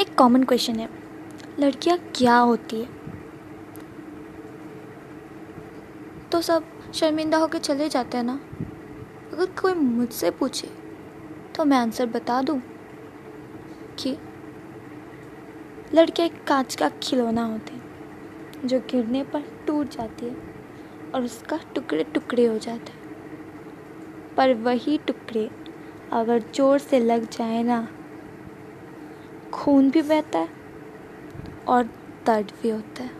एक common question है। लड़कियाँ क्या होती है? तो सब शर्मिंदा होकर चले जाते हैं ना? अगर कोई मुझसे पूछे तो मैं आंसर बता दूँ कि लड़कियाँ एक कांच का खिलौना होते हैं, जो गिरने पर टूट जाती है और उसका टुकड़े टुकड़े हो जाते हैं। पर वही टुकड़े अगर ज़ोर से लग जाए ना खून भी बहता है और दर्द भी होता है।